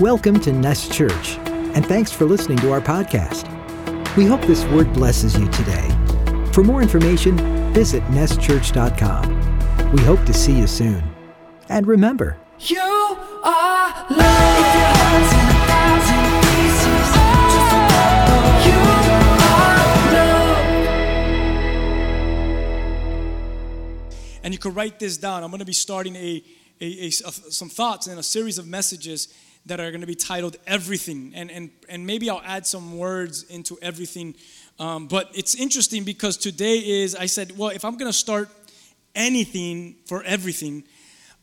Welcome to Nest Church, and thanks for listening to our podcast. We hope this word blesses you today. For more information, visit nestchurch.com. We hope to see you soon. And remember, You are love. If your heart's in a thousand pieces, just remember you are love. And you could write this down. I'm going to be starting a, a, a- a- some thoughts and a series of messages that are going to be titled Everything. And, and, and maybe I'll add some words into everything. Um, but it's interesting because today is, I said, well, if I'm going to start anything for everything,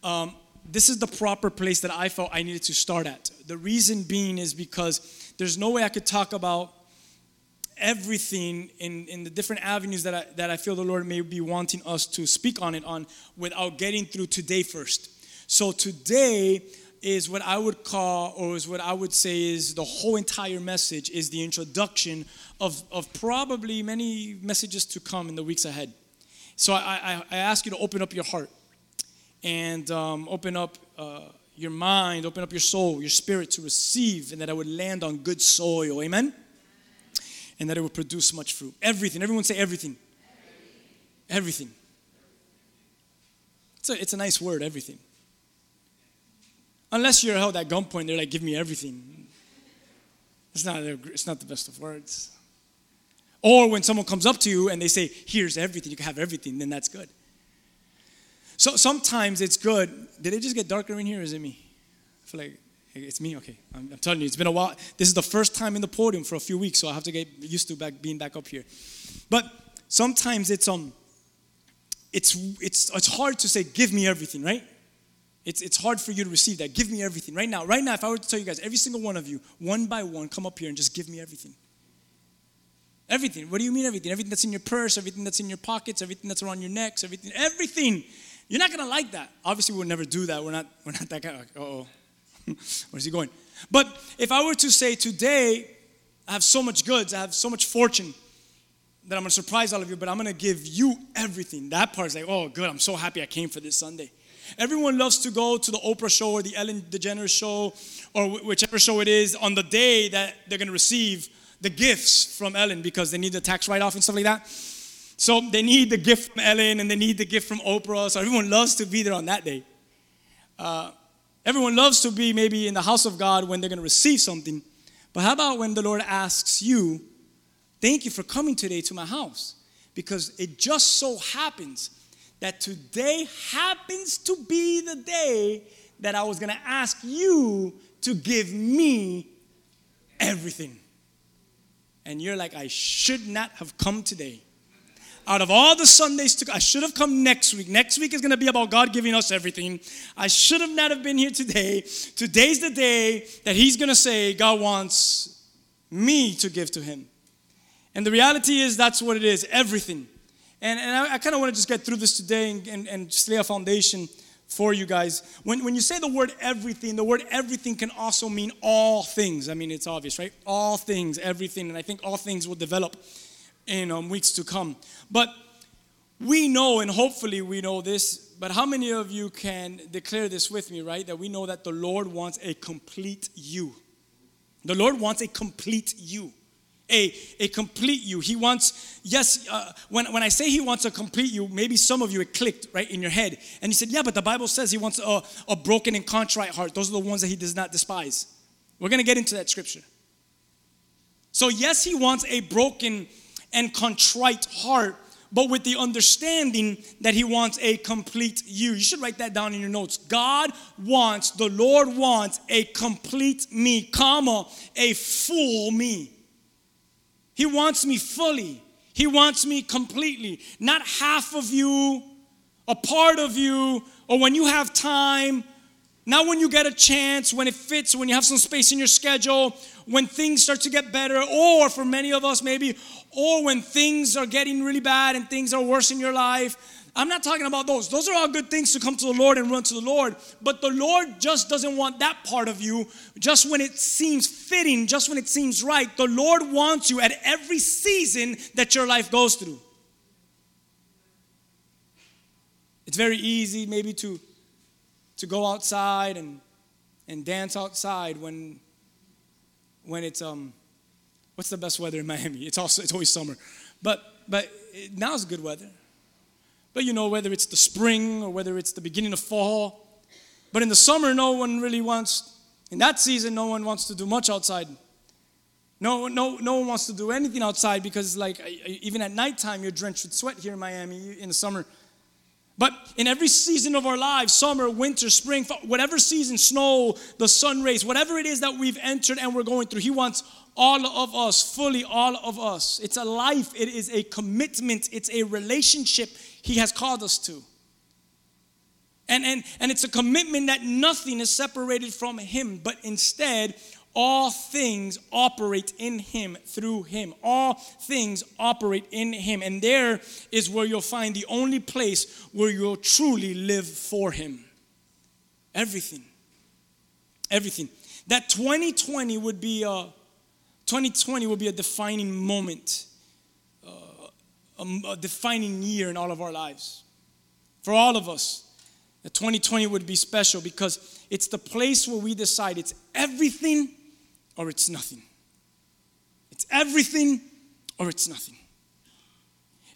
um, this is the proper place that I felt I needed to start at. The reason being is because there's no way I could talk about everything in, in the different avenues that I, that I feel the Lord may be wanting us to speak on it on without getting through today first. So today is what I would call, or is what I would say is the whole entire message is the introduction of, of probably many messages to come in the weeks ahead. So I, I, I ask you to open up your heart and um, open up uh, your mind, open up your soul, your spirit to receive, and that I would land on good soil. Amen? And that it would produce much fruit. Everything. Everyone say everything. Everything. It's a, it's a nice word, everything. Unless you're held at gunpoint, they're like, give me everything. It's not, it's not the best of words. Or when someone comes up to you and they say, here's everything, you can have everything, then that's good. So sometimes it's good. Did it just get darker in here is it me? I feel like it's me. Okay, I'm, I'm telling you, it's been a while. This is the first time in the podium for a few weeks, so I have to get used to back being back up here. But sometimes it's um, it's it's it's hard to say, give me everything, right? It's it's hard for you to receive that. Give me everything right now. Right now, if I were to tell you guys, every single one of you, one by one, come up here and just give me everything. Everything. What do you mean everything? Everything that's in your purse, everything that's in your pockets, everything that's around your necks, everything, everything. You're not gonna like that. Obviously, we'll never do that. We're not, we're not that kind of, oh, where's he going? But if I were to say today, I have so much goods, I have so much fortune that I'm gonna surprise all of you, but I'm gonna give you everything. That part's like, oh, good, I'm so happy I came for this Sunday. Everyone loves to go to the Oprah show or the Ellen DeGeneres show or whichever show it is on the day that they're gonna receive the gifts from Ellen because they need the tax write off and stuff like that. So they need the gift from Ellen and they need the gift from Oprah. So everyone loves to be there on that day. Uh, everyone loves to be maybe in the house of God when they're going to receive something. But how about when the Lord asks you, Thank you for coming today to my house? Because it just so happens that today happens to be the day that I was going to ask you to give me everything. And you're like, I should not have come today out of all the Sundays to I should have come next week. Next week is going to be about God giving us everything. I should have not have been here today. Today's the day that he's going to say God wants me to give to him. And the reality is that's what it is, everything. And, and I, I kind of want to just get through this today and, and, and just lay a foundation for you guys. When, when you say the word everything, the word everything can also mean all things. I mean, it's obvious, right? All things, everything. And I think all things will develop in um, weeks to come. But we know, and hopefully we know this, but how many of you can declare this with me, right? That we know that the Lord wants a complete you. The Lord wants a complete you. A, a complete you. He wants, yes, uh, when, when I say He wants a complete you, maybe some of you it clicked right in your head. And you said, yeah, but the Bible says He wants a, a broken and contrite heart. Those are the ones that He does not despise. We're going to get into that scripture. So, yes, He wants a broken and contrite heart, but with the understanding that He wants a complete you. You should write that down in your notes. God wants, the Lord wants a complete me, comma, a full me. He wants me fully. He wants me completely. Not half of you, a part of you, or when you have time, not when you get a chance, when it fits, when you have some space in your schedule, when things start to get better, or for many of us maybe, or when things are getting really bad and things are worse in your life. I'm not talking about those. Those are all good things to come to the Lord and run to the Lord. But the Lord just doesn't want that part of you just when it seems fitting, just when it seems right. The Lord wants you at every season that your life goes through. It's very easy maybe to, to go outside and and dance outside when when it's um what's the best weather in Miami? It's also it's always summer. But but now's good weather. But you know whether it's the spring or whether it's the beginning of fall. But in the summer no one really wants in that season no one wants to do much outside. No, no, no one wants to do anything outside because, like, even at nighttime, you're drenched with sweat here in Miami in the summer. But in every season of our lives summer, winter, spring, whatever season, snow, the sun rays, whatever it is that we've entered and we're going through, He wants all of us, fully all of us. It's a life, it is a commitment, it's a relationship He has called us to. And, and, and it's a commitment that nothing is separated from Him, but instead, all things operate in him, through him. All things operate in him. And there is where you'll find the only place where you'll truly live for him. Everything. Everything. That 2020 would be a 2020 would be a defining moment, a, defining year in all of our lives. For all of us, the 2020 would be special because it's the place where we decide it's everything or it's nothing. It's everything or it's nothing.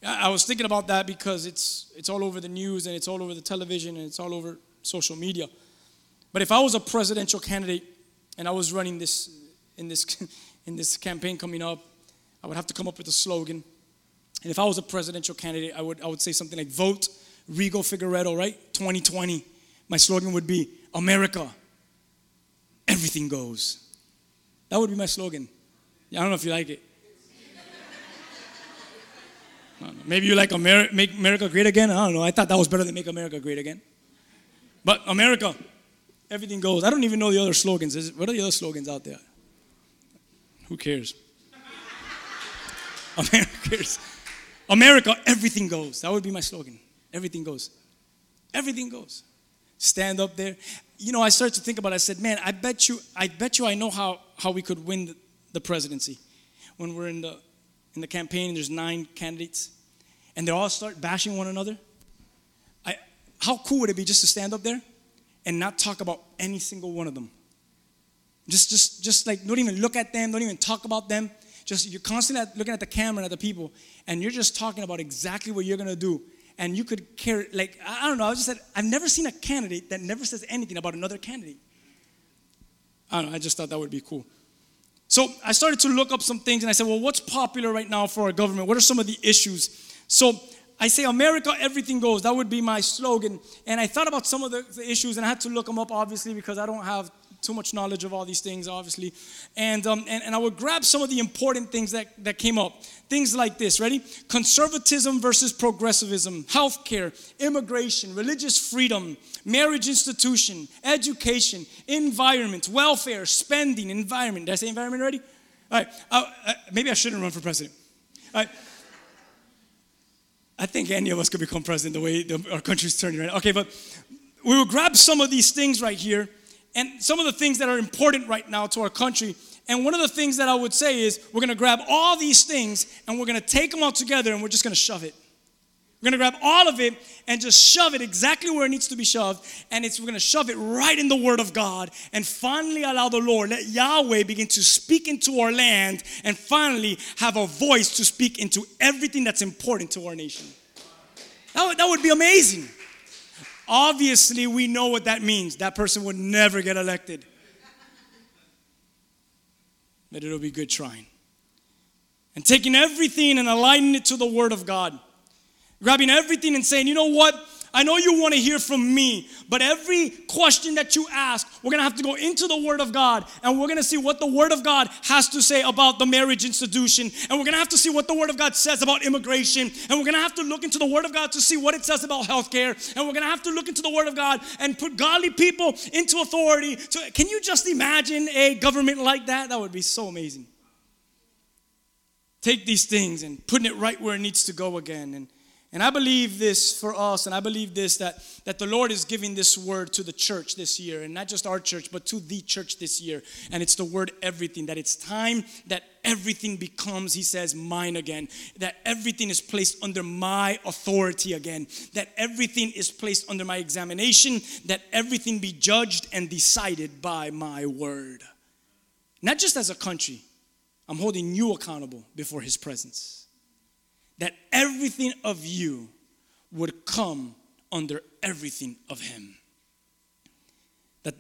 I was thinking about that because it's, it's all over the news and it's all over the television and it's all over social media. But if I was a presidential candidate and I was running this in this, in this campaign coming up, I would have to come up with a slogan. And if I was a presidential candidate, I would, I would say something like vote Rigo Figueredo, right? 2020. My slogan would be America, everything goes. That would be my slogan. I don't know if you like it. Maybe you like America, make America great again. I don't know. I thought that was better than make America great again. But America, everything goes. I don't even know the other slogans. Is, what are the other slogans out there? Who cares? America, America, everything goes. That would be my slogan. Everything goes. Everything goes. Stand up there you know, I started to think about it. I said, man, I bet you, I bet you I know how, how we could win the, presidency. When we're in the, in the campaign, there's nine candidates, and they all start bashing one another. I, how cool would it be just to stand up there and not talk about any single one of them? Just, just, just like don't even look at them, don't even talk about them. Just you're constantly looking at the camera and at the people, and you're just talking about exactly what you're gonna do and you could care, like, I don't know, I just said, I've never seen a candidate that never says anything about another candidate. I don't know, I just thought that would be cool. So I started to look up some things and I said, well, what's popular right now for our government? What are some of the issues? So I say, America, everything goes. That would be my slogan. And I thought about some of the, the issues and I had to look them up, obviously, because I don't have too much knowledge of all these things, obviously. And, um, and, and I would grab some of the important things that, that came up. Things like this, ready? Conservatism versus progressivism, healthcare, immigration, religious freedom, marriage institution, education, environment, welfare, spending, environment. Did I say environment already? All right, uh, uh, maybe I shouldn't run for president. All right. I think any of us could become president the way the, our country's turning right Okay, but we will grab some of these things right here and some of the things that are important right now to our country. And one of the things that I would say is we're gonna grab all these things and we're gonna take them all together and we're just gonna shove it. We're gonna grab all of it and just shove it exactly where it needs to be shoved. And it's we're gonna shove it right in the Word of God and finally allow the Lord, let Yahweh begin to speak into our land and finally have a voice to speak into everything that's important to our nation. That would, that would be amazing. Obviously, we know what that means. That person would never get elected. But it'll be good trying. And taking everything and aligning it to the Word of God. Grabbing everything and saying, you know what? I know you want to hear from me, but every question that you ask, we're going to have to go into the Word of God and we're going to see what the Word of God has to say about the marriage institution. And we're going to have to see what the Word of God says about immigration. And we're going to have to look into the Word of God to see what it says about healthcare. And we're going to have to look into the Word of God and put godly people into authority. So, can you just imagine a government like that? That would be so amazing. Take these things and putting it right where it needs to go again. And And I believe this for us, and I believe this that, that the Lord is giving this word to the church this year, and not just our church, but to the church this year. And it's the word everything, that it's time that everything becomes, he says, mine again. That everything is placed under my authority again. That everything is placed under my examination. That everything be judged and decided by my word. Not just as a country, I'm holding you accountable before his presence that everything of you would come under everything of him. That,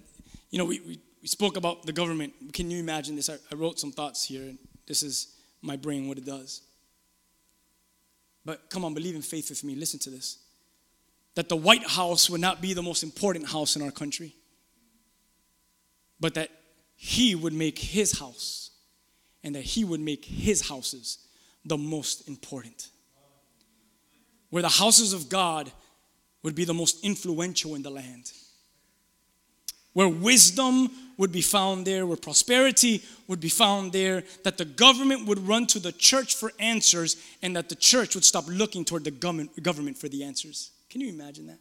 you know, we, we, we spoke about the government. Can you imagine this? I, I wrote some thoughts here, this is my brain, what it does. But come on, believe in faith with me. Listen to this. That the White House would not be the most important house in our country, but that he would make his house and that he would make his houses the most important. Where the houses of God would be the most influential in the land. Where wisdom would be found there, where prosperity would be found there, that the government would run to the church for answers, and that the church would stop looking toward the government for the answers. Can you imagine that?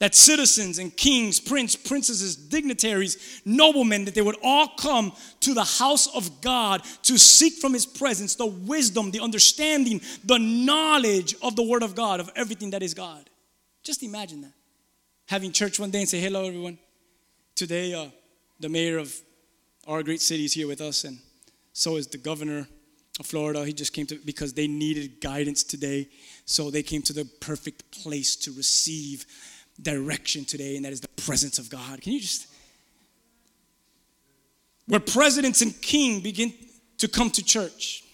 That citizens and kings, prince, princesses, dignitaries, noblemen, that they would all come to the house of God to seek from his presence the wisdom, the understanding, the knowledge of the word of God, of everything that is God. Just imagine that. Having church one day and say, hello, everyone. Today, uh, the mayor of our great city is here with us, and so is the governor of Florida. He just came to because they needed guidance today. So they came to the perfect place to receive direction today, and that is the presence of God. Can you just. Where presidents and king begin to come to church.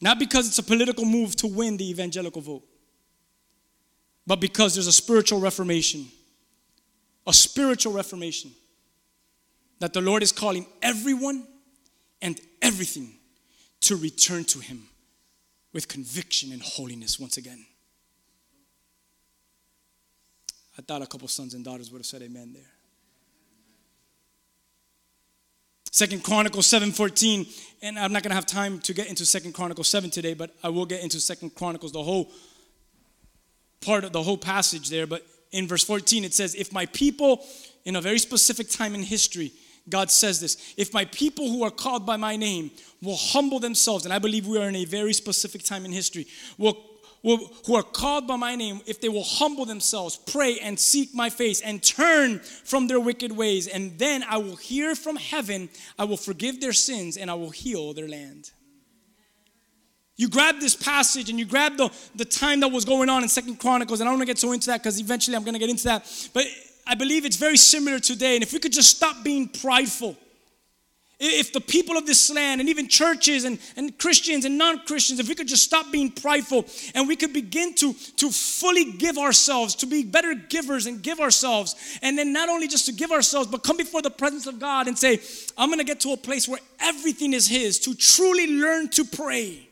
Not because it's a political move to win the evangelical vote, but because there's a spiritual reformation. A spiritual reformation that the Lord is calling everyone and everything to return to Him with conviction and holiness once again. I thought a couple sons and daughters would have said amen there. Second Chronicles 7:14, and I'm not gonna have time to get into Second Chronicles 7 today, but I will get into Second Chronicles, the whole part of the whole passage there. But in verse 14, it says, If my people, in a very specific time in history, God says this if my people who are called by my name will humble themselves, and I believe we are in a very specific time in history, will who are called by my name, if they will humble themselves, pray and seek my face and turn from their wicked ways, and then I will hear from heaven, I will forgive their sins, and I will heal their land. You grab this passage and you grab the, the time that was going on in Second Chronicles, and I don't want to get so into that because eventually I'm going to get into that. But I believe it's very similar today. And if we could just stop being prideful if the people of this land and even churches and, and Christians and non Christians, if we could just stop being prideful and we could begin to, to fully give ourselves, to be better givers and give ourselves, and then not only just to give ourselves, but come before the presence of God and say, I'm gonna get to a place where everything is His, to truly learn to pray.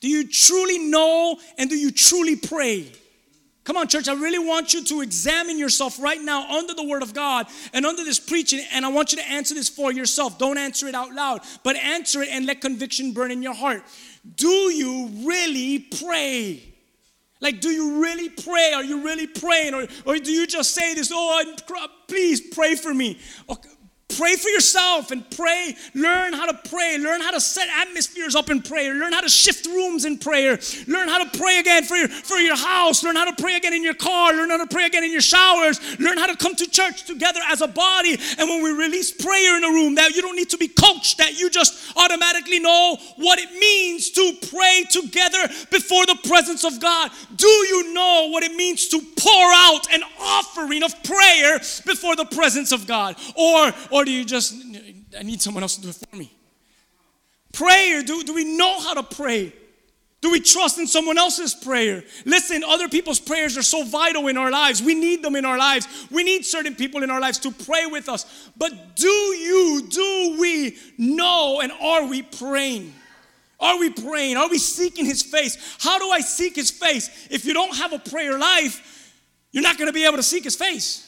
Do you truly know and do you truly pray? Come on, church, I really want you to examine yourself right now under the Word of God and under this preaching, and I want you to answer this for yourself. Don't answer it out loud, but answer it and let conviction burn in your heart. Do you really pray? Like, do you really pray? Are you really praying? Or, or do you just say this, oh, please pray for me? Okay, Pray for yourself and pray. Learn how to pray. Learn how to set atmospheres up in prayer. Learn how to shift rooms in prayer. Learn how to pray again for your, for your house. Learn how to pray again in your car. Learn how to pray again in your showers. Learn how to come to church together as a body. And when we release prayer in a room, that you don't need to be coached, that you just automatically know what it means to pray together before the presence of God. Do you know what it means to pour out an offering of prayer before the presence of God? Or, or do you just, I need someone else to do it for me? Prayer, do, do we know how to pray? Do we trust in someone else's prayer? Listen, other people's prayers are so vital in our lives. We need them in our lives. We need certain people in our lives to pray with us. But do you, do we know and are we praying? Are we praying? Are we seeking His face? How do I seek His face? If you don't have a prayer life, you're not going to be able to seek His face.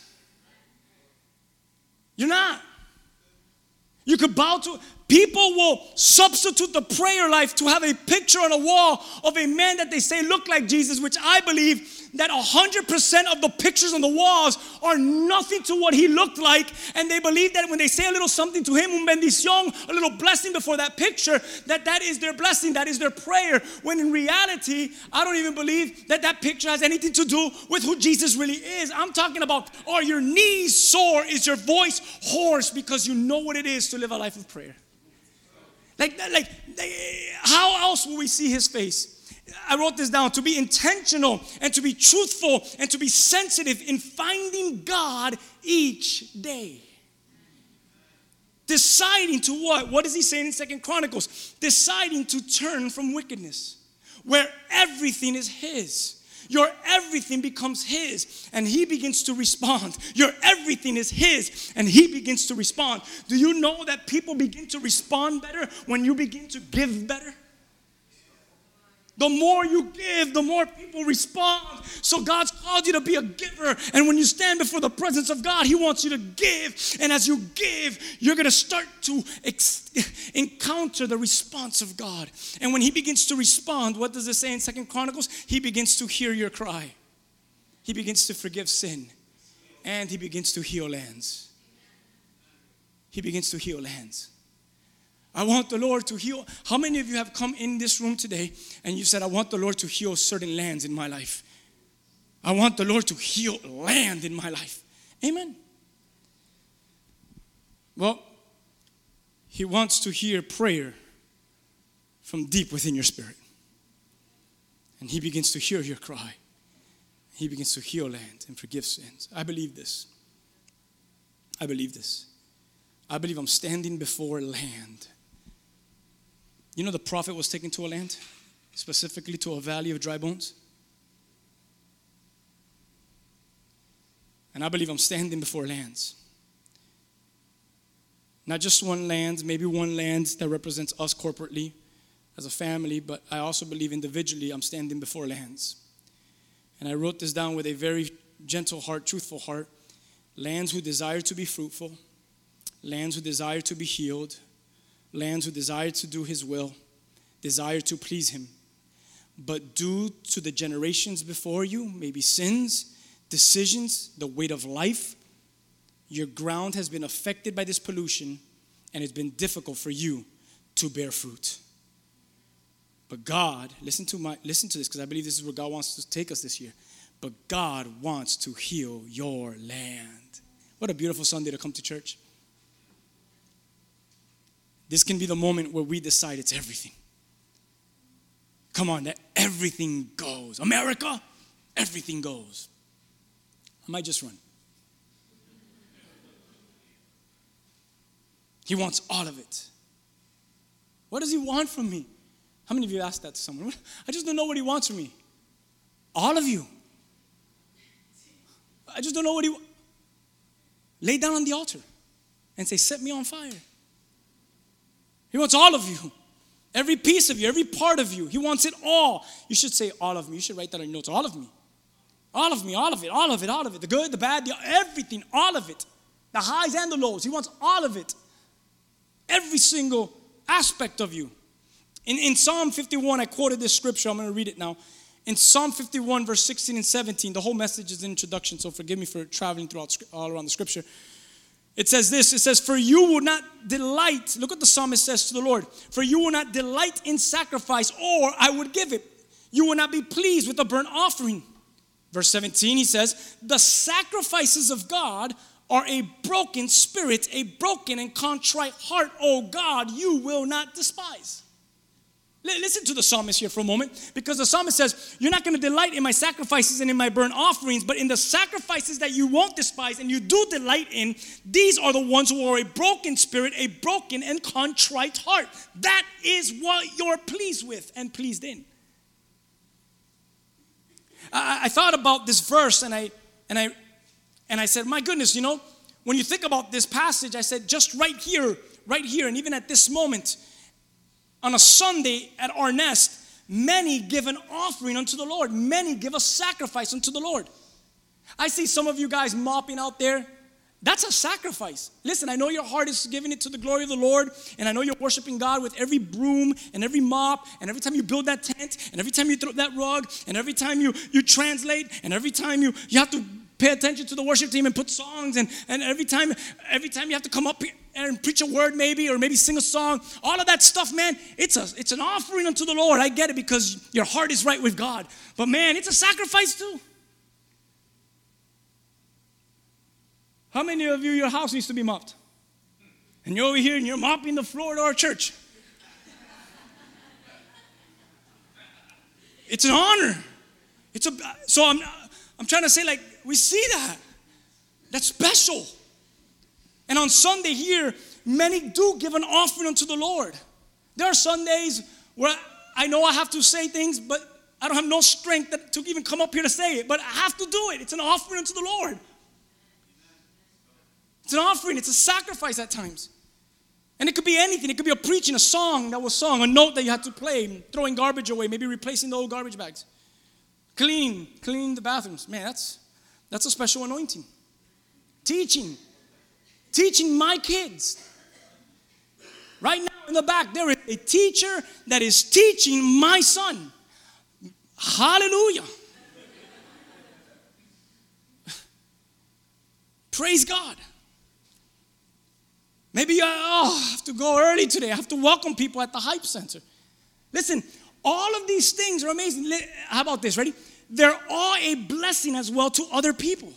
You're not. You could bow to, People will substitute the prayer life to have a picture on a wall of a man that they say look like Jesus, which I believe that 100% of the pictures on the walls are nothing to what he looked like. And they believe that when they say a little something to him, un bendición, a little blessing before that picture, that that is their blessing, that is their prayer. When in reality, I don't even believe that that picture has anything to do with who Jesus really is. I'm talking about are your knees sore? Is your voice hoarse because you know what it is to live a life of prayer? Like, like, how else will we see his face? I wrote this down to be intentional and to be truthful and to be sensitive in finding God each day. Deciding to what? What is he saying in Second Chronicles? Deciding to turn from wickedness, where everything is his. Your everything becomes His, and He begins to respond. Your everything is His, and He begins to respond. Do you know that people begin to respond better when you begin to give better? The more you give, the more people respond. So God's called you to be a giver. And when you stand before the presence of God, He wants you to give. And as you give, you're going to start to ex- encounter the response of God. And when He begins to respond, what does it say in Second Chronicles? He begins to hear your cry. He begins to forgive sin. And He begins to heal lands. He begins to heal lands. I want the Lord to heal. How many of you have come in this room today and you said, I want the Lord to heal certain lands in my life? I want the Lord to heal land in my life. Amen. Well, He wants to hear prayer from deep within your spirit. And He begins to hear your cry. He begins to heal land and forgive sins. I believe this. I believe this. I believe I'm standing before land you know, the prophet was taken to a land, specifically to a valley of dry bones. And I believe I'm standing before lands. Not just one land, maybe one land that represents us corporately as a family, but I also believe individually I'm standing before lands. And I wrote this down with a very gentle heart, truthful heart. Lands who desire to be fruitful, lands who desire to be healed, lands who desire to do his will, desire to please him. But due to the generations before you, maybe sins, decisions, the weight of life, your ground has been affected by this pollution and it's been difficult for you to bear fruit. But God, listen to my listen to this because I believe this is where God wants to take us this year. But God wants to heal your land. What a beautiful Sunday to come to church. This can be the moment where we decide it's everything. Come on, that everything goes. America, everything goes. I might just run. He wants all of it. What does he want from me? How many of you asked that to someone? I just don't know what he wants from me. All of you. I just don't know what he. Lay down on the altar and say, Set me on fire. He wants all of you. Every piece of you, every part of you. He wants it all. You should say all of me. You should write that on your notes. All of me. All of me, all of it, all of it, all of it. The good, the bad, the, everything, all of it. The highs and the lows. He wants all of it. Every single aspect of you. In, in Psalm 51, I quoted this scripture. I'm going to read it now. In Psalm 51, verse 16 and 17, the whole message is an introduction, so forgive me for traveling throughout all around the scripture. It says this it says, For you will not delight, look what the psalmist says to the Lord, for you will not delight in sacrifice, or I would give it. You will not be pleased with a burnt offering. Verse 17, he says, The sacrifices of God are a broken spirit, a broken and contrite heart, O God, you will not despise. Listen to the psalmist here for a moment because the psalmist says, You're not going to delight in my sacrifices and in my burnt offerings, but in the sacrifices that you won't despise and you do delight in, these are the ones who are a broken spirit, a broken and contrite heart. That is what you're pleased with and pleased in. I, I thought about this verse and I and I and I said, My goodness, you know, when you think about this passage, I said, just right here, right here, and even at this moment, on a Sunday at our nest, many give an offering unto the Lord. Many give a sacrifice unto the Lord. I see some of you guys mopping out there That's a sacrifice. Listen, I know your heart is giving it to the glory of the Lord, and I know you're worshiping God with every broom and every mop, and every time you build that tent, and every time you throw that rug, and every time you, you translate, and every time you, you have to pay attention to the worship team and put songs, and, and every time every time you have to come up and preach a word maybe, or maybe sing a song, all of that stuff, man, it's a it's an offering unto the Lord. I get it because your heart is right with God. But man, it's a sacrifice too. How many of you, your house needs to be mopped? And you're over here and you're mopping the floor at our church. It's an honor. It's a so I'm I'm trying to say like we see that. That's special. And on Sunday here, many do give an offering unto the Lord. There are Sundays where I know I have to say things, but I don't have no strength to even come up here to say it, but I have to do it. It's an offering unto the Lord. It's an offering, it's a sacrifice at times. And it could be anything. It could be a preaching, a song that was sung, a note that you had to play, throwing garbage away, maybe replacing the old garbage bags. Clean, clean the bathrooms. Man, that's that's a special anointing. Teaching. Teaching my kids. Right now in the back, there is a teacher that is teaching my son. Hallelujah. Praise God. Maybe oh, I have to go early today. I have to welcome people at the Hype Center. Listen, all of these things are amazing. How about this? Ready? They're all a blessing as well to other people.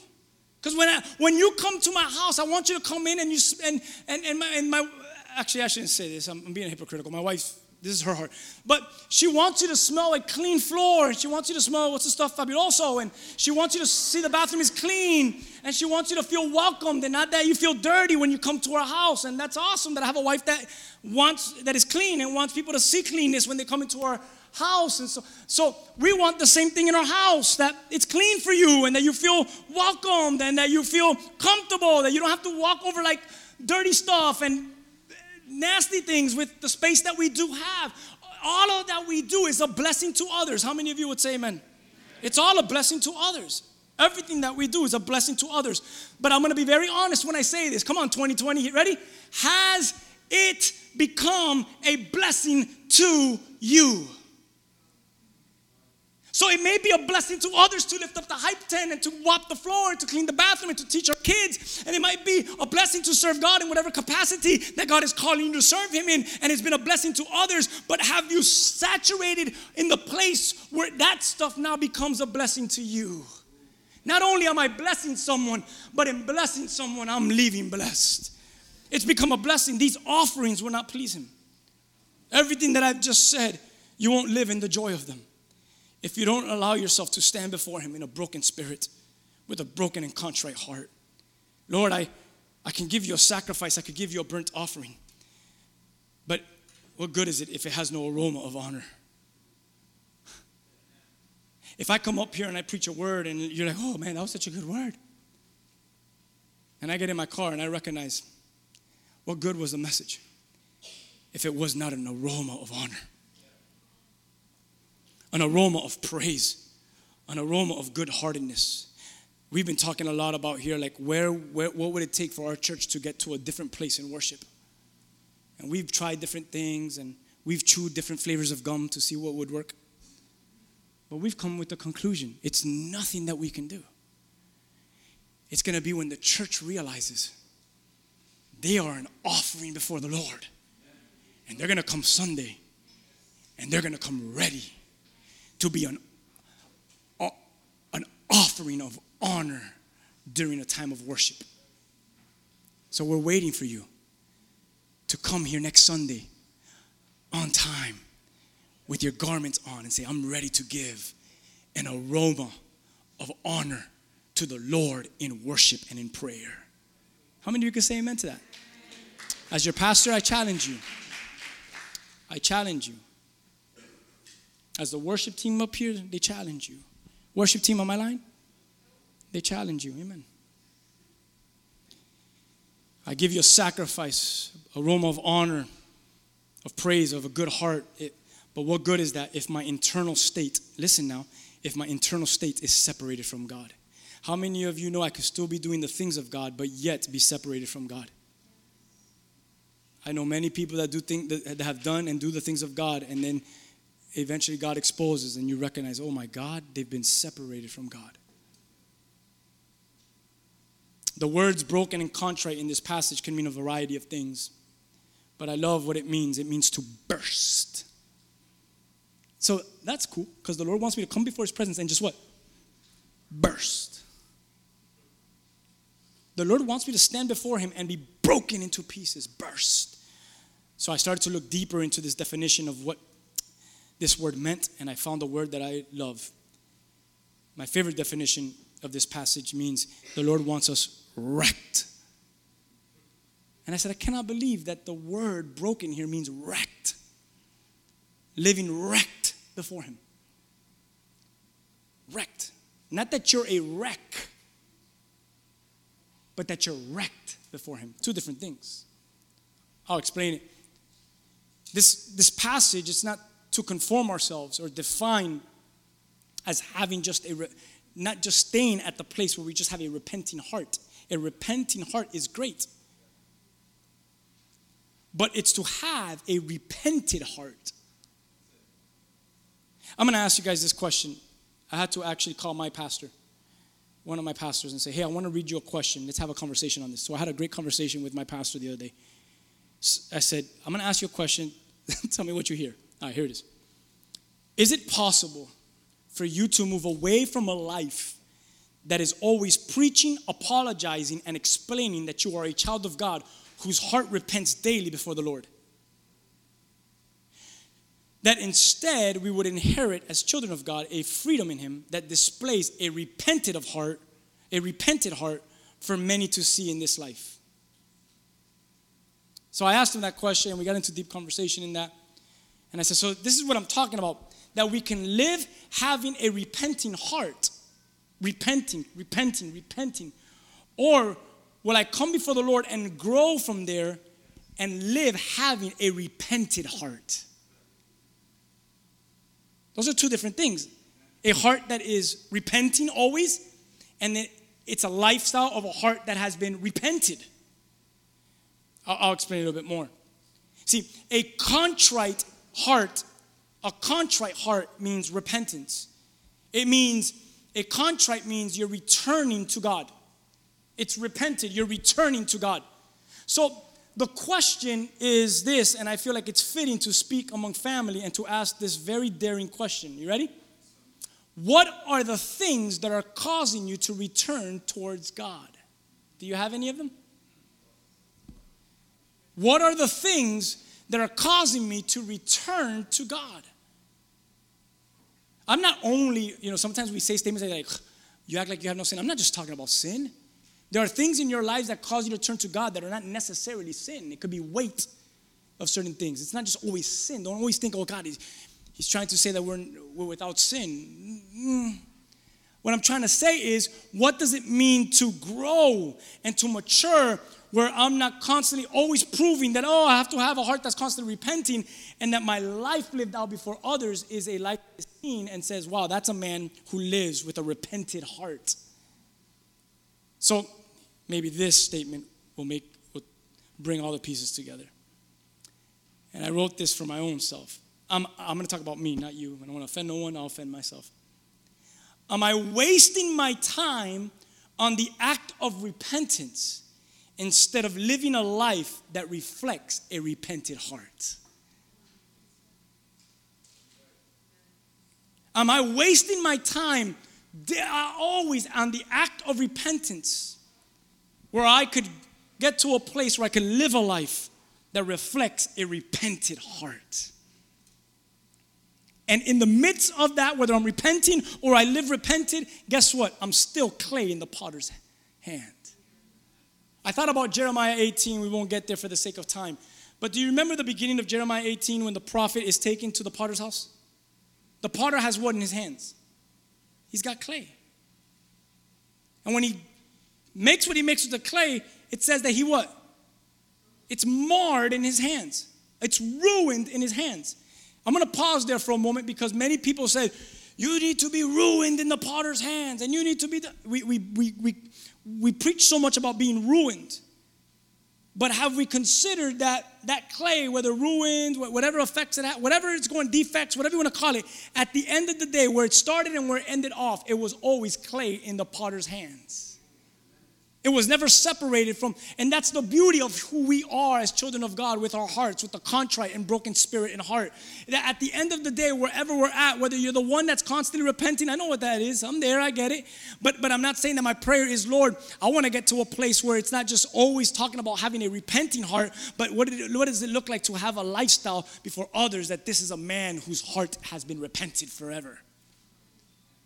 Because when, I, when you come to my house, I want you to come in and you and and, and, my, and my actually I shouldn't say this. I'm, I'm being hypocritical. My wife this is her heart. But she wants you to smell a clean floor. She wants you to smell what's the stuff fabuloso. And she wants you to see the bathroom is clean. And she wants you to feel welcomed and not that you feel dirty when you come to her house. And that's awesome that I have a wife that wants that is clean and wants people to see cleanness when they come into our house. And so, so we want the same thing in our house that it's clean for you and that you feel welcomed and that you feel comfortable, that you don't have to walk over like dirty stuff and nasty things with the space that we do have. All of that we do is a blessing to others. How many of you would say amen? It's all a blessing to others. Everything that we do is a blessing to others. But I'm gonna be very honest when I say this. Come on, 2020, ready? Has it become a blessing to you? So it may be a blessing to others to lift up the hype tent and to mop the floor, and to clean the bathroom, and to teach our kids. And it might be a blessing to serve God in whatever capacity that God is calling you to serve Him in. And it's been a blessing to others. But have you saturated in the place where that stuff now becomes a blessing to you? Not only am I blessing someone, but in blessing someone, I'm leaving blessed. It's become a blessing. These offerings will not please Him. Everything that I've just said, you won't live in the joy of them if you don't allow yourself to stand before Him in a broken spirit, with a broken and contrite heart. Lord, I, I can give you a sacrifice, I could give you a burnt offering. But what good is it if it has no aroma of honor? If I come up here and I preach a word and you're like, oh man, that was such a good word. And I get in my car and I recognize what good was the message if it was not an aroma of honor? An aroma of praise, an aroma of good heartedness. We've been talking a lot about here, like where, where, what would it take for our church to get to a different place in worship? And we've tried different things and we've chewed different flavors of gum to see what would work. But we've come with the conclusion it's nothing that we can do. It's going to be when the church realizes they are an offering before the Lord. And they're going to come Sunday and they're going to come ready to be an, an offering of honor during a time of worship. So we're waiting for you to come here next Sunday on time with your garments on and say, I'm ready to give an aroma of honor to the Lord in worship and in prayer. How many of you can say amen to that? As your pastor, I challenge you. I challenge you. As the worship team up here, they challenge you. Worship team on my line, they challenge you. Amen. I give you a sacrifice, aroma of honor, of praise, of a good heart. It, but what good is that if my internal state, listen now, if my internal state is separated from God? How many of you know I could still be doing the things of God, but yet be separated from God? I know many people that do think that have done and do the things of God, and then eventually God exposes, and you recognize, oh my God, they've been separated from God. The words broken and contrite in this passage can mean a variety of things, but I love what it means. It means to burst. So that's cool because the Lord wants me to come before His presence and just what? Burst. The Lord wants me to stand before Him and be broken into pieces, burst. So I started to look deeper into this definition of what this word meant, and I found a word that I love. My favorite definition of this passage means the Lord wants us wrecked. And I said, I cannot believe that the word broken here means wrecked. Living wrecked before Him. Wrecked. Not that you're a wreck, but that you're wrecked before Him. Two different things. I'll explain it. This, this passage it's not to conform ourselves or define as having just a, re- not just staying at the place where we just have a repenting heart. A repenting heart is great. But it's to have a repented heart. I'm going to ask you guys this question. I had to actually call my pastor, one of my pastors, and say, hey, I want to read you a question. Let's have a conversation on this. So I had a great conversation with my pastor the other day. I said, I'm going to ask you a question. Tell me what you hear. All right, here it is. Is it possible for you to move away from a life that is always preaching, apologizing, and explaining that you are a child of God whose heart repents daily before the Lord? That instead we would inherit as children of God a freedom in Him that displays a repented of heart, a repented heart for many to see in this life. So I asked him that question, and we got into deep conversation in that. And I said, So this is what I'm talking about that we can live having a repenting heart, repenting, repenting, repenting. Or will I come before the Lord and grow from there and live having a repented heart? Those are two different things. A heart that is repenting always, and it's a lifestyle of a heart that has been repented. I'll, I'll explain a little bit more. See, a contrite heart, a contrite heart means repentance. It means, a contrite means you're returning to God. It's repented, you're returning to God. So the question is this, and I feel like it's fitting to speak among family and to ask this very daring question. You ready? What are the things that are causing you to return towards God? Do you have any of them? What are the things that are causing me to return to God? I'm not only, you know, sometimes we say statements like, you act like you have no sin. I'm not just talking about sin. There are things in your lives that cause you to turn to God that are not necessarily sin. It could be weight of certain things. It's not just always sin. Don't always think, oh, God, he's, he's trying to say that we're, we're without sin. Mm. What I'm trying to say is, what does it mean to grow and to mature where I'm not constantly always proving that, oh, I have to have a heart that's constantly repenting and that my life lived out before others is a life seen and says, wow, that's a man who lives with a repented heart. So maybe this statement will make will bring all the pieces together. And I wrote this for my own self. I'm, I'm going to talk about me, not you. I don't want to offend no one, I'll offend myself. Am I wasting my time on the act of repentance instead of living a life that reflects a repented heart? Am I wasting my time always on the act of repentance where I could get to a place where I could live a life that reflects a repented heart? And in the midst of that, whether I'm repenting or I live repented, guess what? I'm still clay in the potter's hand. I thought about Jeremiah 18. We won't get there for the sake of time. But do you remember the beginning of Jeremiah 18 when the prophet is taken to the potter's house? The potter has what in his hands? He's got clay. And when he makes what he makes with the clay, it says that he what? It's marred in his hands. It's ruined in his hands. I'm going to pause there for a moment because many people say, You need to be ruined in the potter's hands, and you need to be. The, we, we, we, we, we preach so much about being ruined. But have we considered that that clay, whether ruined, whatever effects it had, whatever it's going, defects, whatever you want to call it, at the end of the day, where it started and where it ended off, it was always clay in the potter's hands. It was never separated from, and that's the beauty of who we are as children of God with our hearts, with the contrite and broken spirit and heart. That at the end of the day, wherever we're at, whether you're the one that's constantly repenting, I know what that is. I'm there, I get it. But but I'm not saying that my prayer is, Lord, I want to get to a place where it's not just always talking about having a repenting heart, but what, it, what does it look like to have a lifestyle before others that this is a man whose heart has been repented forever?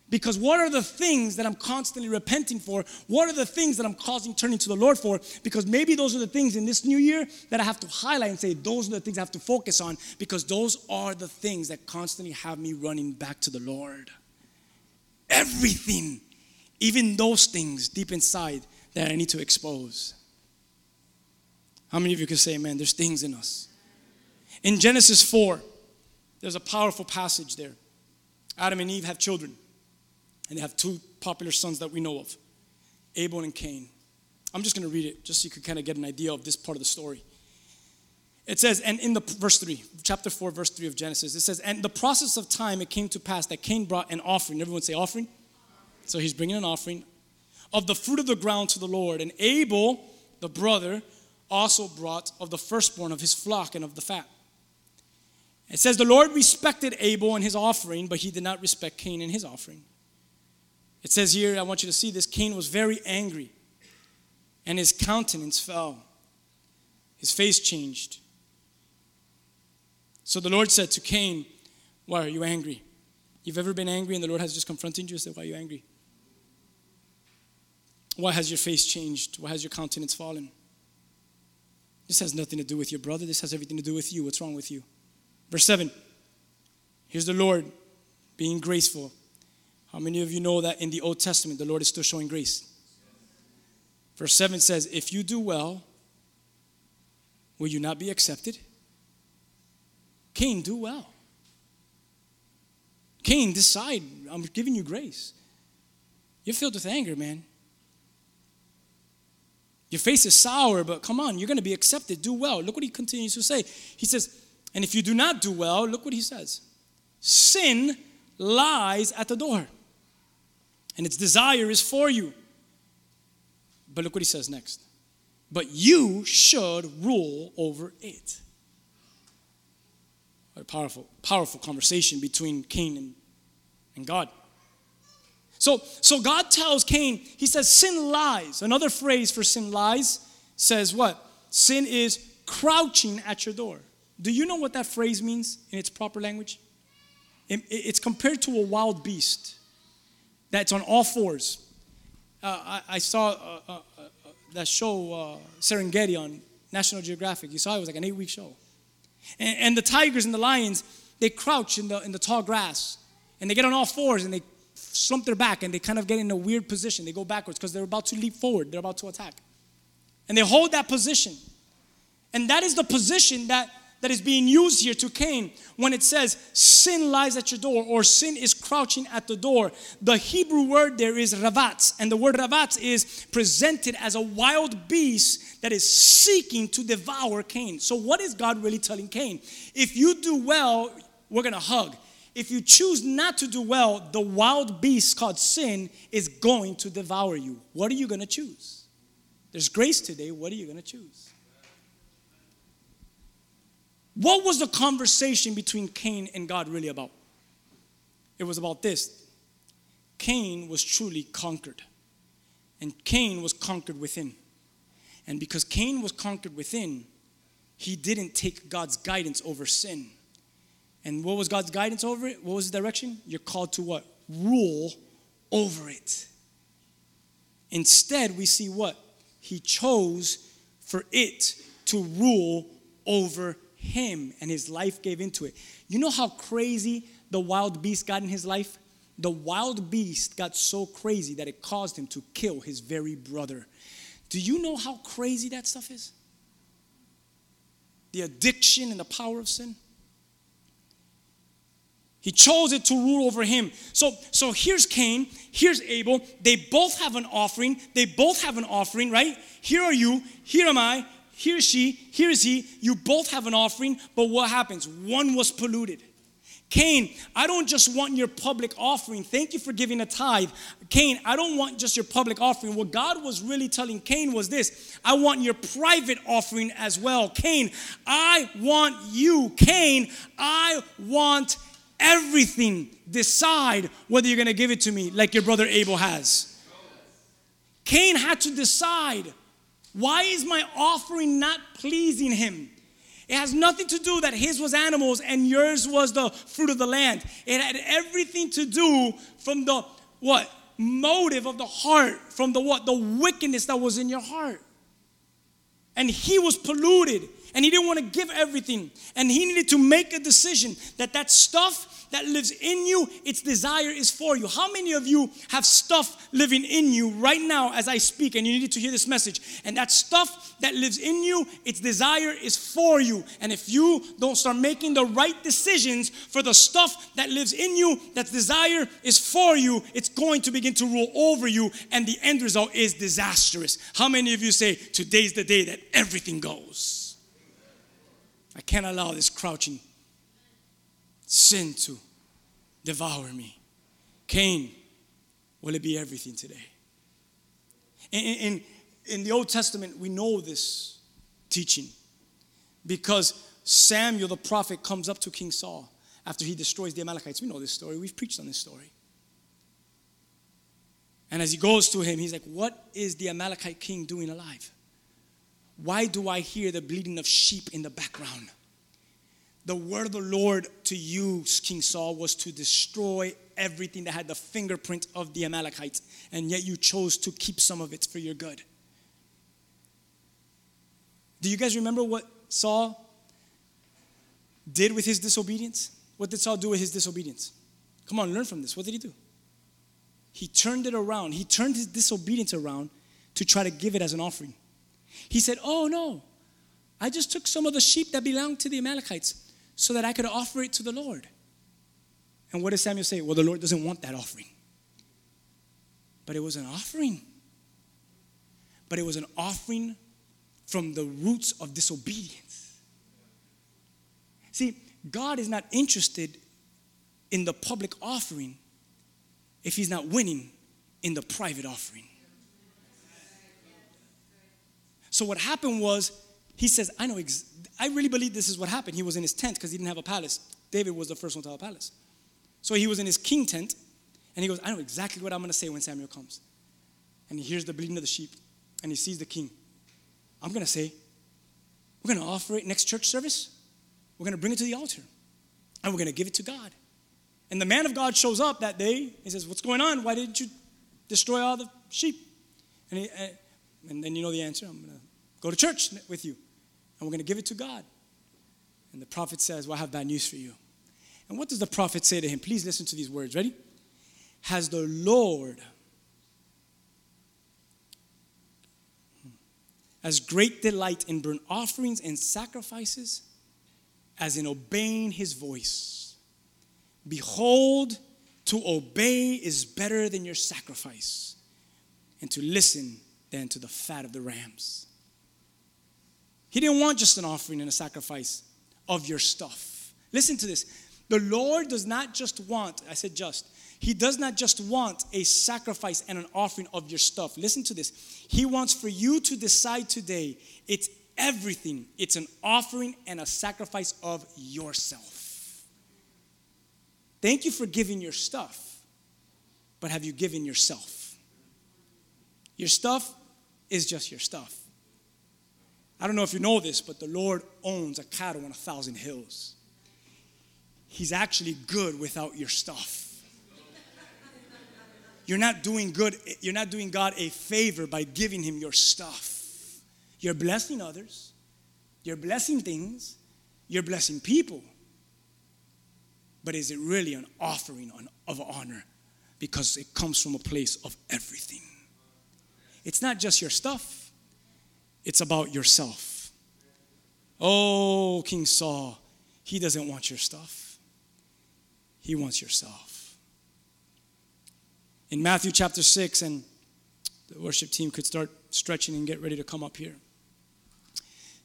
Because what are the things that I'm constantly repenting for? What are the things that I'm causing turning to the Lord for? Because maybe those are the things in this new year that I have to highlight and say, those are the things I have to focus on because those are the things that constantly have me running back to the Lord. Everything, even those things deep inside that I need to expose. How many of you can say, man, there's things in us? In Genesis 4, there's a powerful passage there. Adam and Eve have children. And they have two popular sons that we know of Abel and Cain. I'm just going to read it just so you can kind of get an idea of this part of the story. It says, and in the verse 3, chapter 4, verse 3 of Genesis, it says, And the process of time it came to pass that Cain brought an offering. Everyone say offering? So he's bringing an offering of the fruit of the ground to the Lord. And Abel, the brother, also brought of the firstborn of his flock and of the fat. It says, The Lord respected Abel and his offering, but he did not respect Cain and his offering. It says here, I want you to see this Cain was very angry, and his countenance fell. His face changed. So the Lord said to Cain, Why are you angry? You've ever been angry and the Lord has just confronted you and said, Why are you angry? Why has your face changed? Why has your countenance fallen? This has nothing to do with your brother. This has everything to do with you. What's wrong with you? Verse 7. Here's the Lord being graceful. How many of you know that in the Old Testament, the Lord is still showing grace? Verse 7 says, If you do well, will you not be accepted? Cain, do well. Cain, decide. I'm giving you grace. You're filled with anger, man. Your face is sour, but come on, you're going to be accepted. Do well. Look what he continues to say. He says, And if you do not do well, look what he says sin lies at the door and its desire is for you. But look what he says next. But you should rule over it. A powerful, powerful conversation between Cain and, and God. So, so God tells Cain, he says, sin lies. Another phrase for sin lies says what? Sin is crouching at your door. Do you know what that phrase means in its proper language? It's compared to a wild beast that's on all fours. Uh, I, I, saw uh, uh, uh that show, uh, Serengeti, on National Geographic. You saw it was like an eight week show. And, and, the tigers and the lions, they crouch in the, in the tall grass and they get on all fours and they slump their back and they kind of get in a weird position. They go backwards because they're about to leap forward, they're about to attack. And they hold that position. And that is the position that that is being used here to Cain when it says sin lies at your door or sin is crouching at the door. The Hebrew word there is ravatz, and the word ravatz is presented as a wild beast that is seeking to devour Cain. So, what is God really telling Cain? If you do well, we're gonna hug. If you choose not to do well, the wild beast called sin is going to devour you. What are you gonna choose? There's grace today. What are you gonna choose? What was the conversation between Cain and God really about? It was about this Cain was truly conquered, and Cain was conquered within. And because Cain was conquered within, he didn't take God's guidance over sin. And what was God's guidance over it? What was his direction? You're called to what? Rule over it. Instead, we see what? He chose for it to rule over him and his life gave into it. You know how crazy the wild beast got in his life? The wild beast got so crazy that it caused him to kill his very brother. Do you know how crazy that stuff is? The addiction and the power of sin. He chose it to rule over him. So, so here's Cain, here's Abel. They both have an offering. They both have an offering, right? Here are you, here am I, here she, here is he. You both have an offering, but what happens? One was polluted. Cain, I don't just want your public offering. Thank you for giving a tithe. Cain, I don't want just your public offering. What God was really telling Cain was this I want your private offering as well. Cain, I want you. Cain, I want everything. Decide whether you're going to give it to me like your brother Abel has. Cain had to decide why is my offering not pleasing him? It has nothing to do that his was animals and yours was the fruit of the land. It had everything to do from the what? Motive of the heart, from the what? The wickedness that was in your heart. And he was polluted and he didn't want to give everything. And he needed to make a decision that that stuff that lives in you, its desire is for you. How many of you have stuff living in you right now as I speak and you need to hear this message? And that stuff that lives in you, its desire is for you. And if you don't start making the right decisions for the stuff that lives in you, that desire is for you, it's going to begin to rule over you, and the end result is disastrous. How many of you say, Today's the day that everything goes? I can't allow this crouching sin to devour me. Cain, will it be everything today? In, in, in the Old Testament, we know this teaching because Samuel the prophet comes up to King Saul after he destroys the Amalekites. We know this story, we've preached on this story. And as he goes to him, he's like, What is the Amalekite king doing alive? Why do I hear the bleating of sheep in the background? The word of the Lord to you, King Saul, was to destroy everything that had the fingerprint of the Amalekites, and yet you chose to keep some of it for your good. Do you guys remember what Saul did with his disobedience? What did Saul do with his disobedience? Come on, learn from this. What did he do? He turned it around. He turned his disobedience around to try to give it as an offering. He said, Oh, no, I just took some of the sheep that belonged to the Amalekites so that I could offer it to the Lord. And what does Samuel say? Well, the Lord doesn't want that offering. But it was an offering. But it was an offering from the roots of disobedience. See, God is not interested in the public offering if He's not winning in the private offering. So, what happened was, He says, I know ex- I really believe this is what happened. He was in his tent because he didn't have a palace. David was the first one to have a palace. So he was in his king tent, and he goes, I know exactly what I'm going to say when Samuel comes. And he hears the bleating of the sheep, and he sees the king. I'm going to say, we're going to offer it next church service. We're going to bring it to the altar, and we're going to give it to God. And the man of God shows up that day. He says, What's going on? Why didn't you destroy all the sheep? And, he, and then you know the answer. I'm going to go to church with you and we're going to give it to God. And the prophet says, Well, I have bad news for you. And what does the prophet say to him? Please listen to these words. Ready? Has the Lord hmm, as great delight in burnt offerings and sacrifices as in obeying his voice? Behold, to obey is better than your sacrifice, and to listen than to the fat of the rams. He didn't want just an offering and a sacrifice of your stuff. Listen to this. The Lord does not just want, I said just, He does not just want a sacrifice and an offering of your stuff. Listen to this. He wants for you to decide today it's everything, it's an offering and a sacrifice of yourself. Thank you for giving your stuff, but have you given yourself? Your stuff is just your stuff. I don't know if you know this, but the Lord owns a cattle on a thousand hills. He's actually good without your stuff. You're not doing good, you're not doing God a favor by giving him your stuff. You're blessing others, you're blessing things, you're blessing people. But is it really an offering of honor? Because it comes from a place of everything. It's not just your stuff it's about yourself. Oh, King Saul, he doesn't want your stuff. He wants yourself. In Matthew chapter 6, and the worship team could start stretching and get ready to come up here.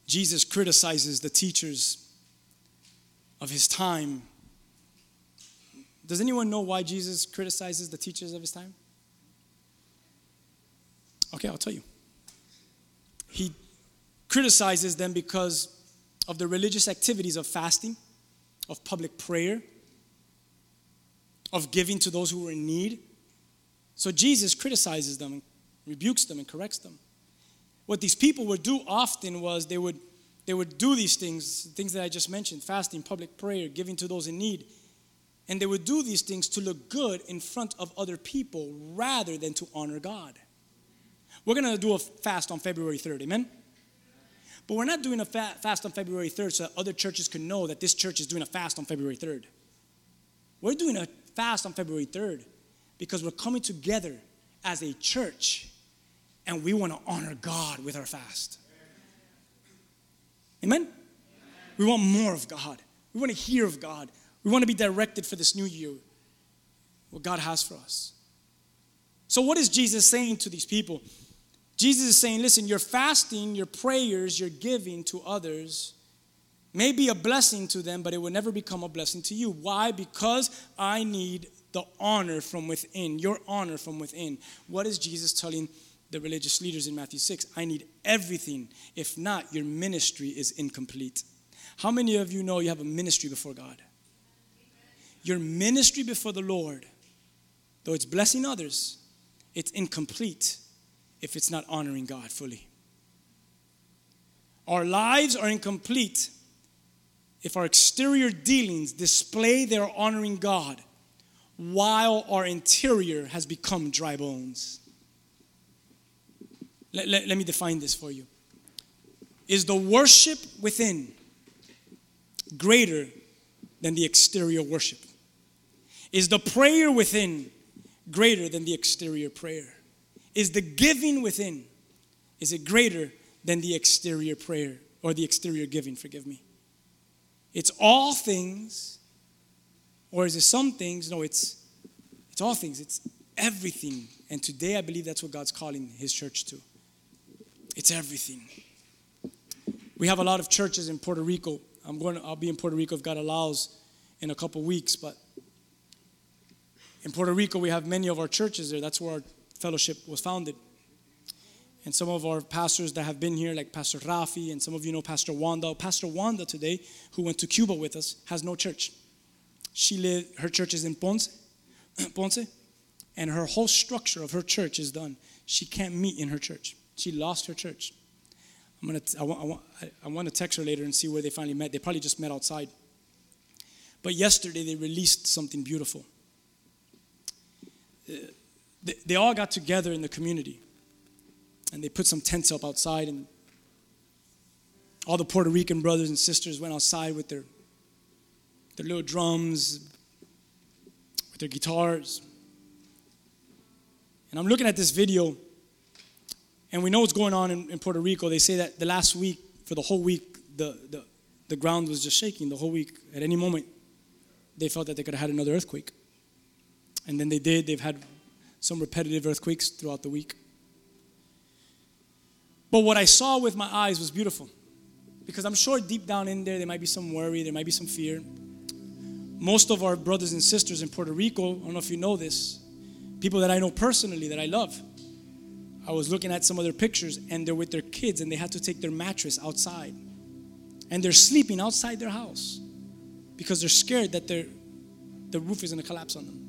Jesus criticizes the teachers of his time. Does anyone know why Jesus criticizes the teachers of his time? Okay, I'll tell you. He criticizes them because of the religious activities of fasting, of public prayer, of giving to those who were in need. So Jesus criticizes them, rebukes them, and corrects them. What these people would do often was they would, they would do these things, things that I just mentioned fasting, public prayer, giving to those in need. And they would do these things to look good in front of other people rather than to honor God. We're going to do a fast on February 3rd, amen? But we're not doing a fa- fast on February 3rd so other churches can know that this church is doing a fast on February 3rd. We're doing a fast on February 3rd because we're coming together as a church and we want to honor God with our fast. Amen? We want more of God. We want to hear of God. We want to be directed for this new year, what God has for us. So, what is Jesus saying to these people? Jesus is saying, listen, your fasting, your prayers, your giving to others may be a blessing to them, but it will never become a blessing to you. Why? Because I need the honor from within, your honor from within. What is Jesus telling the religious leaders in Matthew 6? I need everything. If not, your ministry is incomplete. How many of you know you have a ministry before God? Your ministry before the Lord, though it's blessing others, it's incomplete if it's not honoring God fully. Our lives are incomplete if our exterior dealings display their honoring God while our interior has become dry bones. Let, let, let me define this for you. Is the worship within greater than the exterior worship? Is the prayer within greater than the exterior prayer? Is the giving within, is it greater than the exterior prayer or the exterior giving, forgive me? It's all things, or is it some things? No, it's it's all things, it's everything. And today I believe that's what God's calling his church to. It's everything. We have a lot of churches in Puerto Rico. I'm going to, I'll be in Puerto Rico if God allows in a couple weeks, but in Puerto Rico we have many of our churches there. That's where our fellowship was founded. And some of our pastors that have been here, like Pastor Rafi, and some of you know Pastor Wanda. Pastor Wanda today, who went to Cuba with us, has no church. She lived, her church is in Ponce, Ponce, and her whole structure of her church is done. She can't meet in her church. She lost her church. I'm gonna, I want, I want, I want to text her later and see where they finally met. They probably just met outside. But yesterday they released something beautiful. Uh, They, they all got together in the community and they put some tents up outside and all the Puerto Rican brothers and sisters went outside with their their little drums, with their guitars. And I'm looking at this video, and we know what's going on in, in Puerto Rico. They say that the last week, for the whole week, the, the, the ground was just shaking the whole week. At any moment, they felt that they could have had another earthquake. And then they did. They've had some repetitive earthquakes throughout the week. But what I saw with my eyes was beautiful. Because I'm sure deep down in there, there might be some worry, there might be some fear. Most of our brothers and sisters in Puerto Rico, I don't know if you know this, people that I know personally that I love. I was looking at some of their pictures and they're with their kids and they had to take their mattress outside. And they're sleeping outside their house because they're scared that their, the roof is going to collapse on them.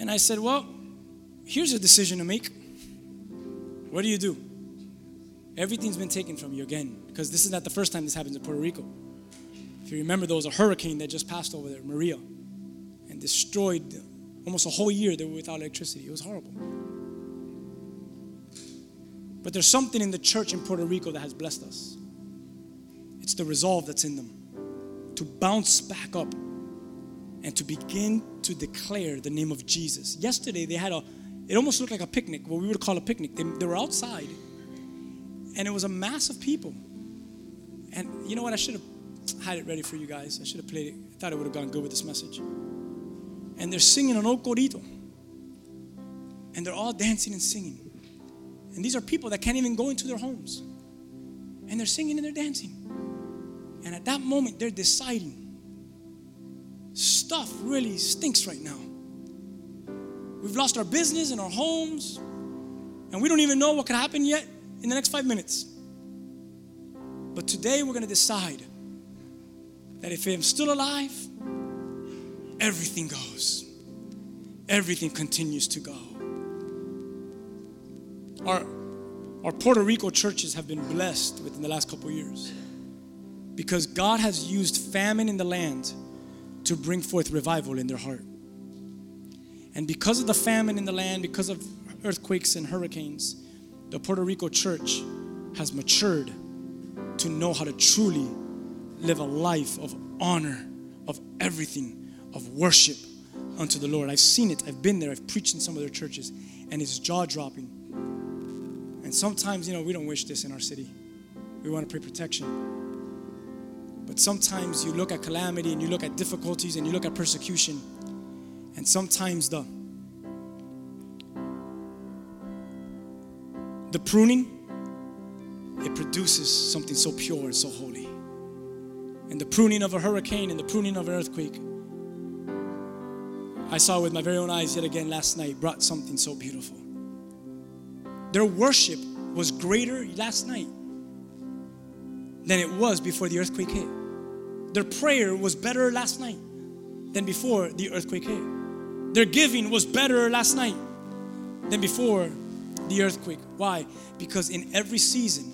And I said, Well, here's a decision to make. What do you do? Everything's been taken from you again because this is not the first time this happens in Puerto Rico. If you remember, there was a hurricane that just passed over there, Maria, and destroyed almost a whole year they were without electricity. It was horrible. But there's something in the church in Puerto Rico that has blessed us. It's the resolve that's in them to bounce back up and to begin to declare the name of Jesus. Yesterday they had a, it almost looked like a picnic, what we would call a picnic. They, they were outside and it was a mass of people. And you know what? I should have had it ready for you guys. I should have played it. I thought it would have gone good with this message. And they're singing an old. And they're all dancing and singing. And these are people that can't even go into their homes. And they're singing and they're dancing. And at that moment, they're deciding stuff really stinks right now. We've lost our business and our homes, and we don't even know what could happen yet in the next five minutes. But today we're going to decide that if I'm still alive, everything goes, everything continues to go. Our, our Puerto Rico churches have been blessed within the last couple years because God has used famine in the land to bring forth revival in their heart. And because of the famine in the land, because of earthquakes and hurricanes, the Puerto Rico church has matured to know how to truly live a life of honor, of everything, of worship unto the Lord. I've seen it, I've been there, I've preached in some of their churches, and it's jaw dropping. And sometimes, you know, we don't wish this in our city. We want to pray protection. But sometimes you look at calamity and you look at difficulties and you look at persecution, and sometimes the the pruning it produces something so pure and so holy. And the pruning of a hurricane and the pruning of an earthquake, I saw with my very own eyes yet again last night, brought something so beautiful. Their worship was greater last night than it was before the earthquake hit. Their prayer was better last night than before the earthquake hit. Their giving was better last night than before the earthquake. Why? Because in every season,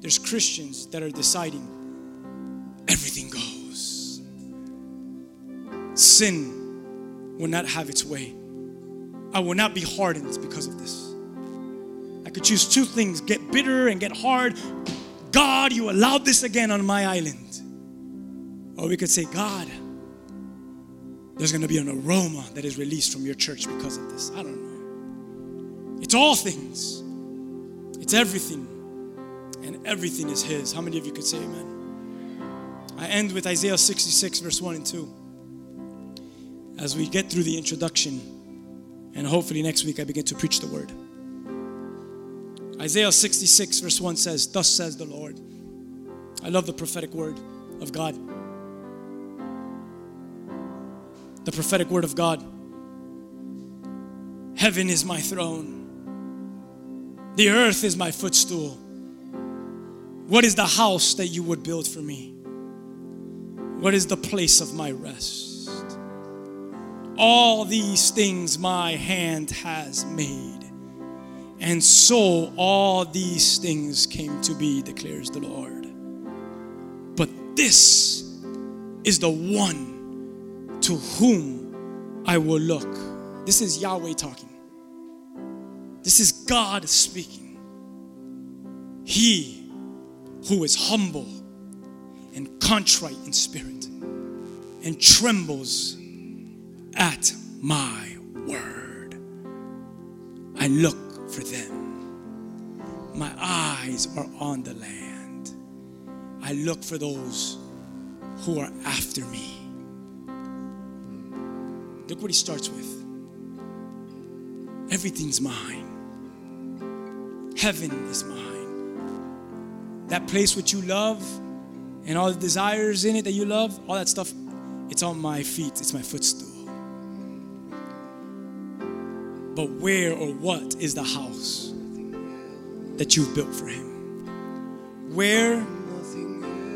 there's Christians that are deciding everything goes. Sin will not have its way. I will not be hardened because of this. I could choose two things get bitter and get hard. God, you allowed this again on my island. Or we could say, God, there's going to be an aroma that is released from your church because of this. I don't know. It's all things, it's everything, and everything is His. How many of you could say amen? I end with Isaiah 66, verse 1 and 2. As we get through the introduction, and hopefully next week I begin to preach the word. Isaiah 66, verse 1 says, Thus says the Lord. I love the prophetic word of God. The prophetic word of God. Heaven is my throne, the earth is my footstool. What is the house that you would build for me? What is the place of my rest? All these things my hand has made. And so all these things came to be, declares the Lord. But this is the one to whom I will look. This is Yahweh talking. This is God speaking. He who is humble and contrite in spirit and trembles at my word. I look for them. My eyes are on the land. I look for those who are after me. Look what he starts with. Everything's mine. Heaven is mine. That place which you love and all the desires in it that you love, all that stuff, it's on my feet, it's my footstool. But where or what is the house that you've built for him? Where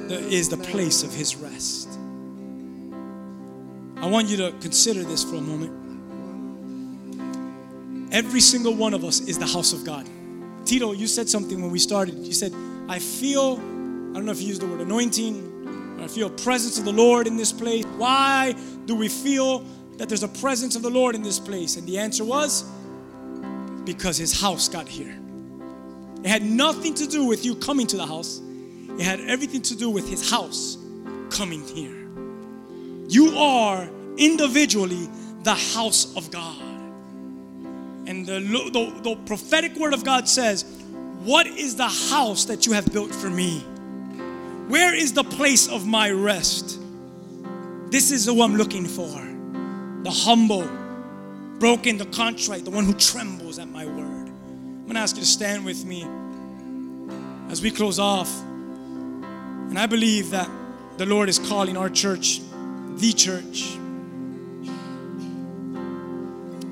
is the place of his rest? I want you to consider this for a moment. Every single one of us is the house of God. Tito, you said something when we started. You said, I feel, I don't know if you used the word anointing, I feel presence of the Lord in this place. Why do we feel that there's a presence of the Lord in this place? And the answer was because his house got here. It had nothing to do with you coming to the house, it had everything to do with his house coming here. You are individually the house of God. And the, the, the prophetic word of God says, What is the house that you have built for me? Where is the place of my rest? This is who I'm looking for. The humble, broken, the contrite, the one who trembles at my word. I'm gonna ask you to stand with me as we close off. And I believe that the Lord is calling our church, the church,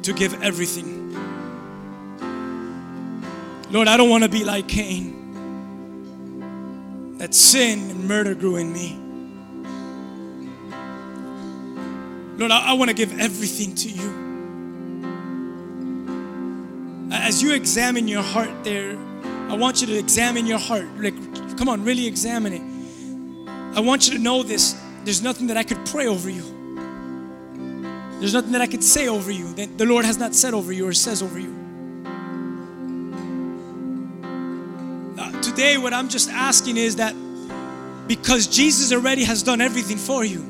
to give everything. Lord, I don't want to be like Cain. That sin and murder grew in me. Lord, I, I want to give everything to you. As you examine your heart there, I want you to examine your heart. Like, come on, really examine it. I want you to know this. There's nothing that I could pray over you. There's nothing that I could say over you that the Lord has not said over you or says over you. Uh, today, what I'm just asking is that because Jesus already has done everything for you,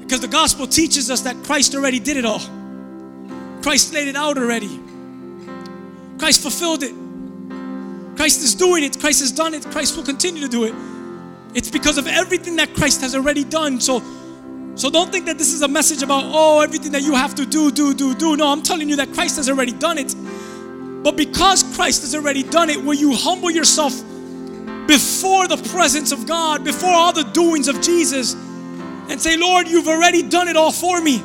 because the gospel teaches us that Christ already did it all, Christ laid it out already, Christ fulfilled it. Christ is doing it. Christ has done it. Christ will continue to do it. It's because of everything that Christ has already done. So, so don't think that this is a message about oh everything that you have to do, do, do, do. No, I'm telling you that Christ has already done it. But because Christ has already done it, will you humble yourself before the presence of God, before all the doings of Jesus, and say, Lord, you've already done it all for me.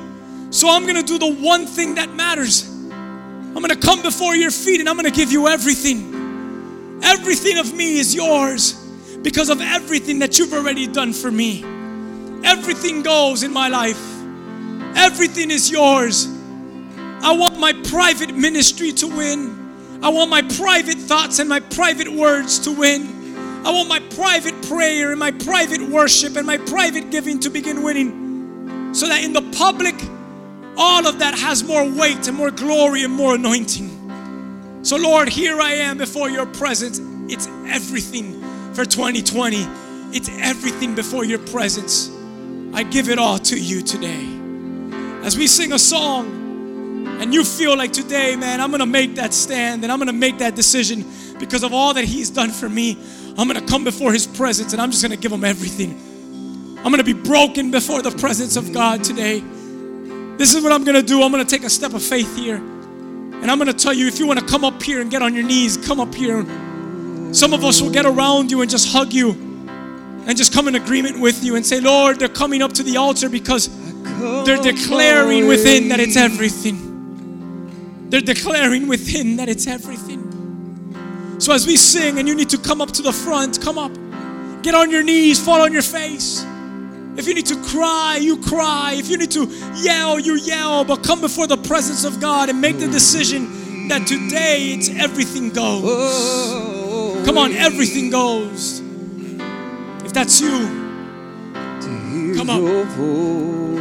So I'm gonna do the one thing that matters. I'm gonna come before your feet and I'm gonna give you everything. Everything of me is yours because of everything that you've already done for me. Everything goes in my life, everything is yours. I want my private ministry to win. I want my private thoughts and my private words to win. I want my private prayer and my private worship and my private giving to begin winning so that in the public, all of that has more weight and more glory and more anointing. So, Lord, here I am before your presence. It's everything for 2020, it's everything before your presence. I give it all to you today. As we sing a song, and you feel like today, man, I'm gonna make that stand and I'm gonna make that decision because of all that He's done for me. I'm gonna come before His presence and I'm just gonna give Him everything. I'm gonna be broken before the presence of God today. This is what I'm gonna do. I'm gonna take a step of faith here. And I'm gonna tell you if you wanna come up here and get on your knees, come up here. Some of us will get around you and just hug you and just come in agreement with you and say, Lord, they're coming up to the altar because they're declaring within that it's everything. They're declaring within that it's everything. So as we sing and you need to come up to the front, come up. Get on your knees, fall on your face. If you need to cry, you cry. If you need to yell, you yell. But come before the presence of God and make the decision that today it's everything goes. Come on, everything goes. If that's you, come up.